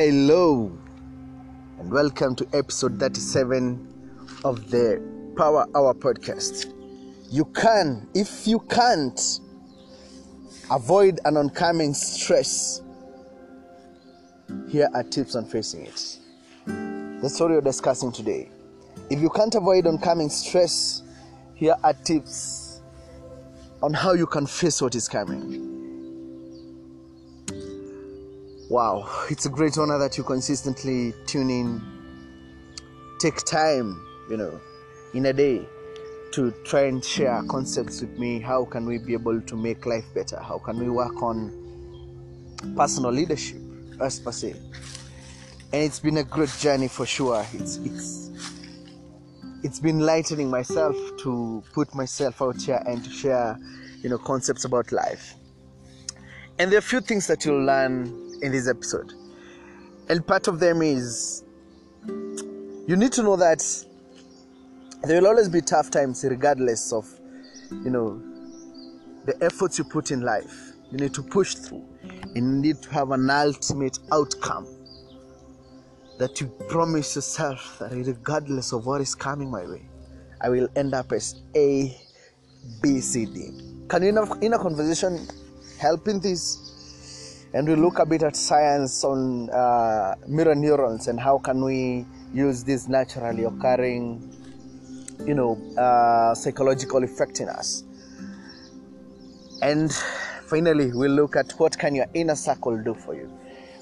Hello, and welcome to episode 37 of the Power Hour podcast. You can, if you can't, avoid an oncoming stress. Here are tips on facing it. That's what we're discussing today. If you can't avoid oncoming stress, here are tips on how you can face what is coming. Wow, it's a great honor that you consistently tune in. Take time, you know, in a day to try and share concepts with me. How can we be able to make life better? How can we work on personal leadership, as per se? And it's been a great journey for sure. It's it's it's been lightening myself to put myself out here and to share, you know, concepts about life. And there are a few things that you'll learn in this episode. And part of them is you need to know that there will always be tough times regardless of you know the efforts you put in life. You need to push through. And you need to have an ultimate outcome that you promise yourself that regardless of what is coming my way, I will end up as A, B, C, D. Can you in a, in a conversation help in this? And we look a bit at science on uh, mirror neurons and how can we use this naturally occurring you know uh, psychological effect in us. And finally we'll look at what can your inner circle do for you.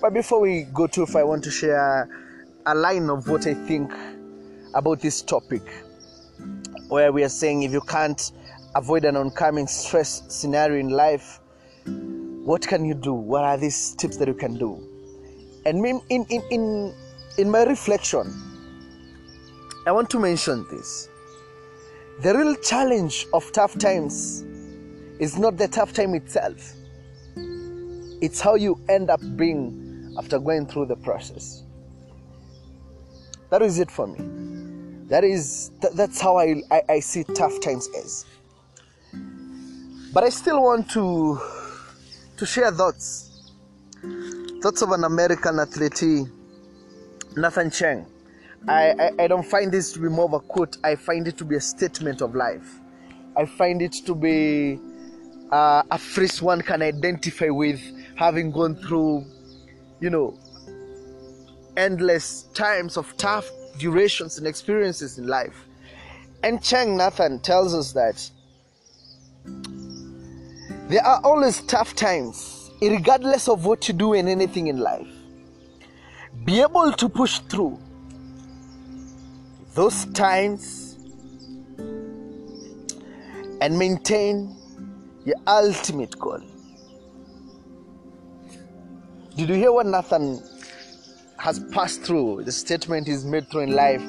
But before we go too far i want to share a line of what i think about this topic where we are saying if you can't avoid an oncoming stress scenario in life what can you do? What are these tips that you can do? And in, in, in, in my reflection, I want to mention this. The real challenge of tough times is not the tough time itself, it's how you end up being after going through the process. That is it for me. That is that's how I, I, I see tough times as. But I still want to to share thoughts. Thoughts of an American athlete, Nathan Chen. I, I, I, don't find this to be more of a quote, I find it to be a statement of life. I find it to be uh, a phrase one can identify with having gone through, you know, endless times of tough durations and experiences in life. And Chen Nathan tells us that there are always tough times, regardless of what you do in anything in life. Be able to push through those times and maintain your ultimate goal. Did you hear what Nathan has passed through? The statement he's made through in life,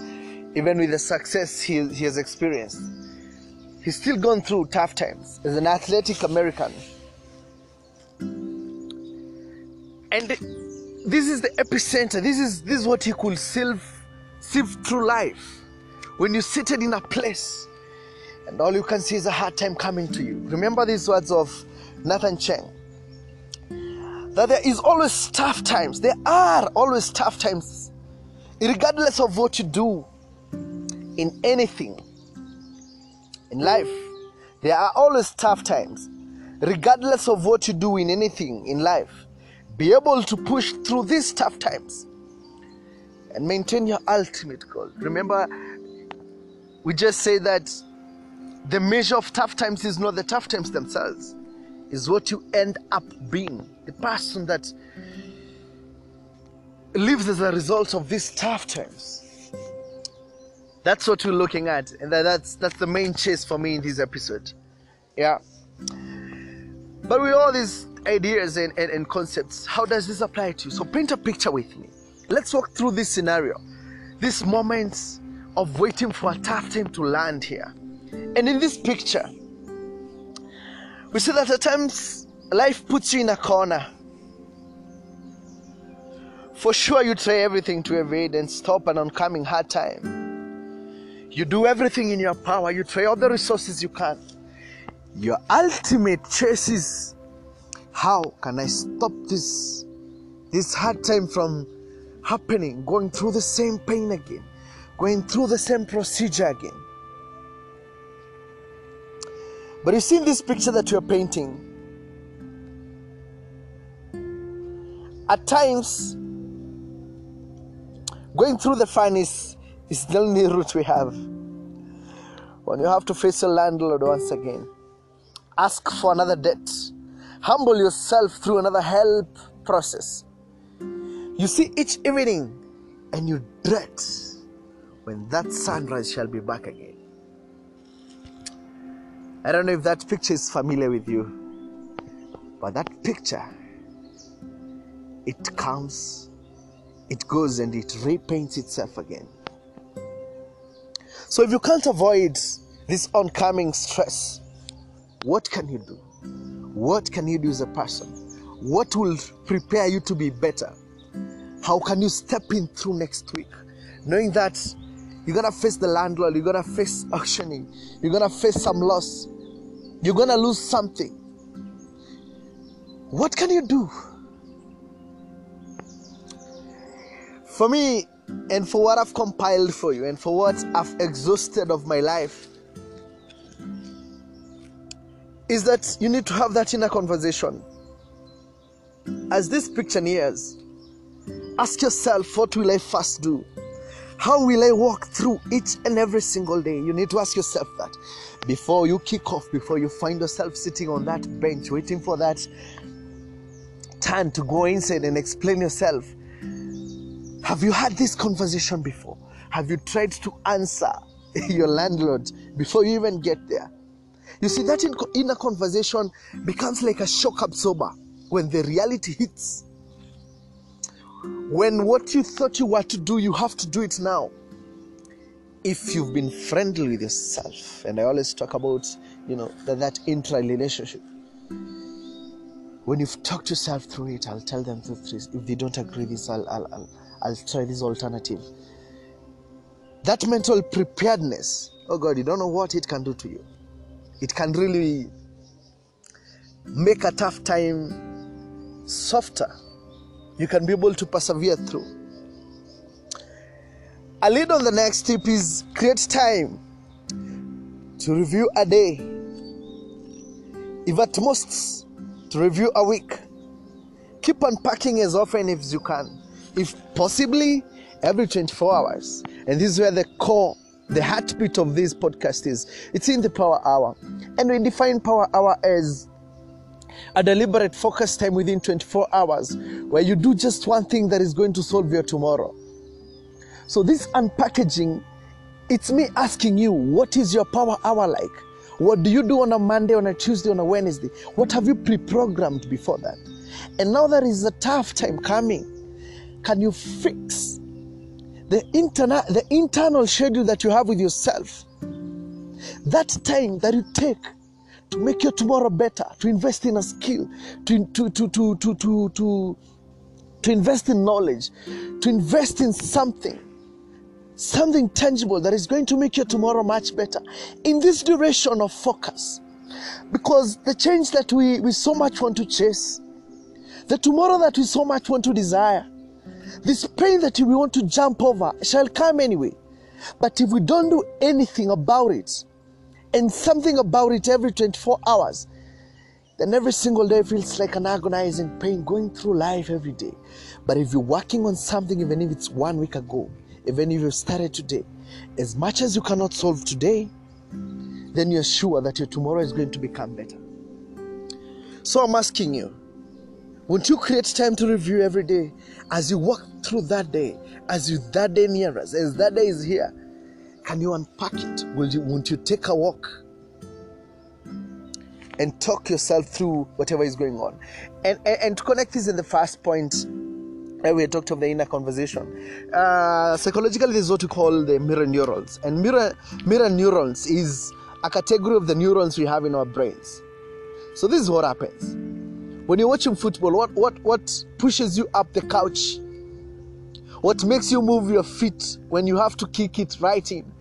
even with the success he, he has experienced he's still gone through tough times as an athletic American. And this is the epicenter. This is this is what he could sieve, sieve through life. When you're seated in a place and all you can see is a hard time coming to you. Remember these words of Nathan Chen. That there is always tough times. There are always tough times. Regardless of what you do in anything in life, there are always tough times. Regardless of what you do in anything in life, be able to push through these tough times and maintain your ultimate goal. Remember, we just say that the measure of tough times is not the tough times themselves, is what you end up being. The person that lives as a result of these tough times. That's what we're looking at, and that's that's the main chase for me in this episode. Yeah. But with all these ideas and, and, and concepts, how does this apply to you? So paint a picture with me. Let's walk through this scenario, these moments of waiting for a tough time to land here. And in this picture, we see that at times life puts you in a corner. For sure, you try everything to evade and stop an oncoming hard time. You do everything in your power, you try all the resources you can. Your ultimate chase is how can I stop this this hard time from happening, going through the same pain again, going through the same procedure again. But you see in this picture that you're painting, at times, going through the furnace is the only route we have. When you have to face your landlord once again, ask for another debt, humble yourself through another help process. You see each evening and you dread when that sunrise shall be back again. I don't know if that picture is familiar with you, but that picture, it comes, it goes, and it repaints itself again. So if you can't avoid this oncoming stress, what can you do? What can you do as a person? What will prepare you to be better? How can you step in through next week? Knowing that you're gonna face the landlord, you're gonna face auctioning, you're gonna face some loss, you're to lose something. What can you do? For me, and for what I've compiled for you, and for what I've exhausted of my life, is that you need to have that inner conversation. As this picture nears, ask yourself, what will I first do? How will I walk through each and every single day? You need to ask yourself that before you kick off, before you find yourself sitting on that bench waiting for that turn to go inside and explain yourself. Have you had this conversation before? Have you tried to answer your landlord before you even get there? You see, that inner conversation becomes like a shock absorber when the reality hits. When what you thought you were to do, you have to do it now if you've been friendly with yourself and i always talk about you know that, that intra relationship when you've talked yourself through it i'll tell them through if they don't agree this I'll, I'll, I'll, I'll try this alternative that mental preparedness oh god you don't know what it can do to you it can really make a tough time softer you can be able to persevere through a lead on the next tip is create time to review a day. If at most, to review a week. Keep unpacking as often as you can. If possibly, every 24 hours. And this is where the core, the heartbeat of this podcast is. It's in the power hour. And we define power hour as a deliberate focus time within 24 hours where you do just one thing that is going to solve your tomorrow. So, this unpackaging, it's me asking you, what is your power hour like? What do you do on a Monday, on a Tuesday, on a Wednesday? What have you pre programmed before that? And now there is a tough time coming. Can you fix the, interna- the internal schedule that you have with yourself? That time that you take to make your tomorrow better, to invest in a skill, to, to, to, to, to, to, to, to invest in knowledge, to invest in something something tangible that is going to make your tomorrow much better in this duration of focus. Because the change that we, we so much want to chase, the tomorrow that we so much want to desire, this pain that we want to jump over shall come anyway. But if we don't do anything about it, and something about it every 24 hours, then every single day feels like an agonizing pain going through life every day. But if you're working on something, even if it's one week ago, even if you started today, as much as you cannot solve today, then you're sure that your tomorrow is going to become better. So I'm asking you, won't you create time to review every day as you walk through that day, as you that day near us, as that day is here? Can you unpack it? Will you won't you take a walk and talk yourself through whatever is going on? And, and, and to connect this in the first point, we talked of the inner conversation. Uh, psychologically, this is what we call the mirror neurons. And mirror, mirror neurons is a category of the neurons we have in our brains. So this is what happens. When you're watching football, what, what, what pushes you up the couch? What makes you move your feet when you have to kick it right in?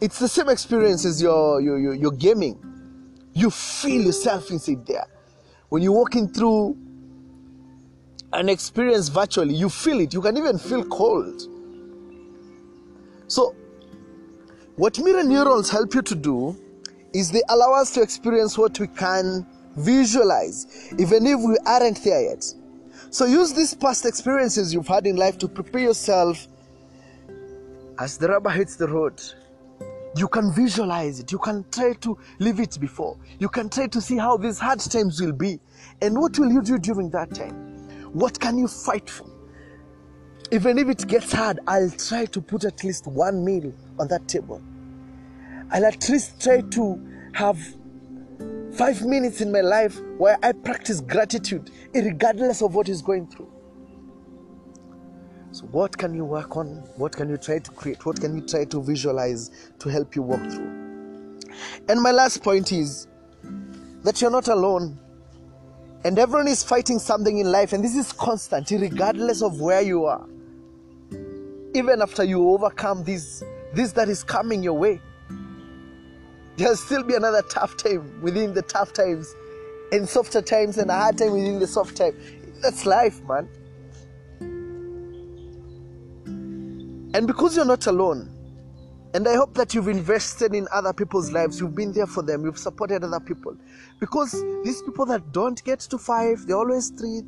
It's the same experience as your, your, your, your gaming. You feel yourself inside there. When you're walking through an experience virtually. You feel it. You can even feel cold. So, what mirror neurons help you to do is they allow us to experience what we can visualize, even if we aren't there yet. So, use these past experiences you've had in life to prepare yourself as the rubber hits the road. You can visualize it. You can try to live it before. You can try to see how these hard times will be. And what will you do during that time? What can you fight for? Even if it gets hard, I'll try to put at least one meal on that table. I'll at least try to have five minutes in my life where I practice gratitude, regardless of what is going through. So, what can you work on? What can you try to create? What can you try to visualize to help you walk through? And my last point is that you're not alone. And everyone is fighting something in life, and this is constant, regardless of where you are. Even after you overcome this, this that is coming your way, there'll still be another tough time within the tough times, and softer times, and a hard time within the soft time. That's life, man. And because you're not alone, and I hope that you've invested in other people's lives, you've been there for them, you've supported other people. Because these people that don't get to five, they're always three.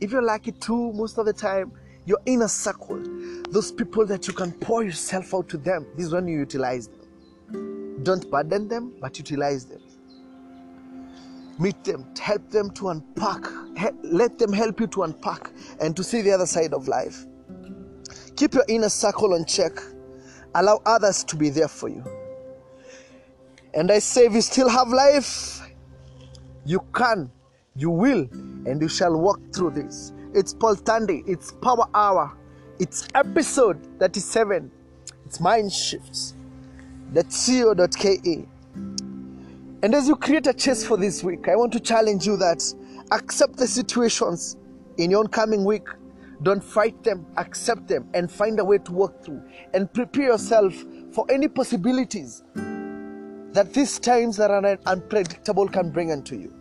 If you're lucky, two most of the time, your inner circle, those people that you can pour yourself out to them, this is when you utilize them. Don't burden them, but utilize them. Meet them, help them to unpack, let them help you to unpack and to see the other side of life. Keep your inner circle on check. Allow others to be there for you. And I say, if you still have life, you can, you will, and you shall walk through this. It's Paul Tandy, it's Power Hour, it's episode 37, it's Mind Shifts. That's co.ke. And as you create a chase for this week, I want to challenge you that accept the situations in your oncoming week don't fight them, accept them, and find a way to work through. And prepare yourself for any possibilities that these times that are unpredictable can bring unto you.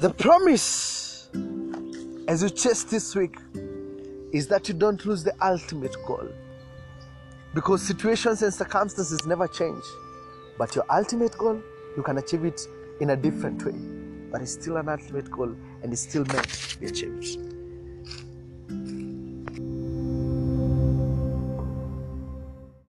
The promise as you chase this week is that you don't lose the ultimate goal. Because situations and circumstances never change. But your ultimate goal, you can achieve it in a different way but it's still an ultimate goal and it's still meant to be achieved.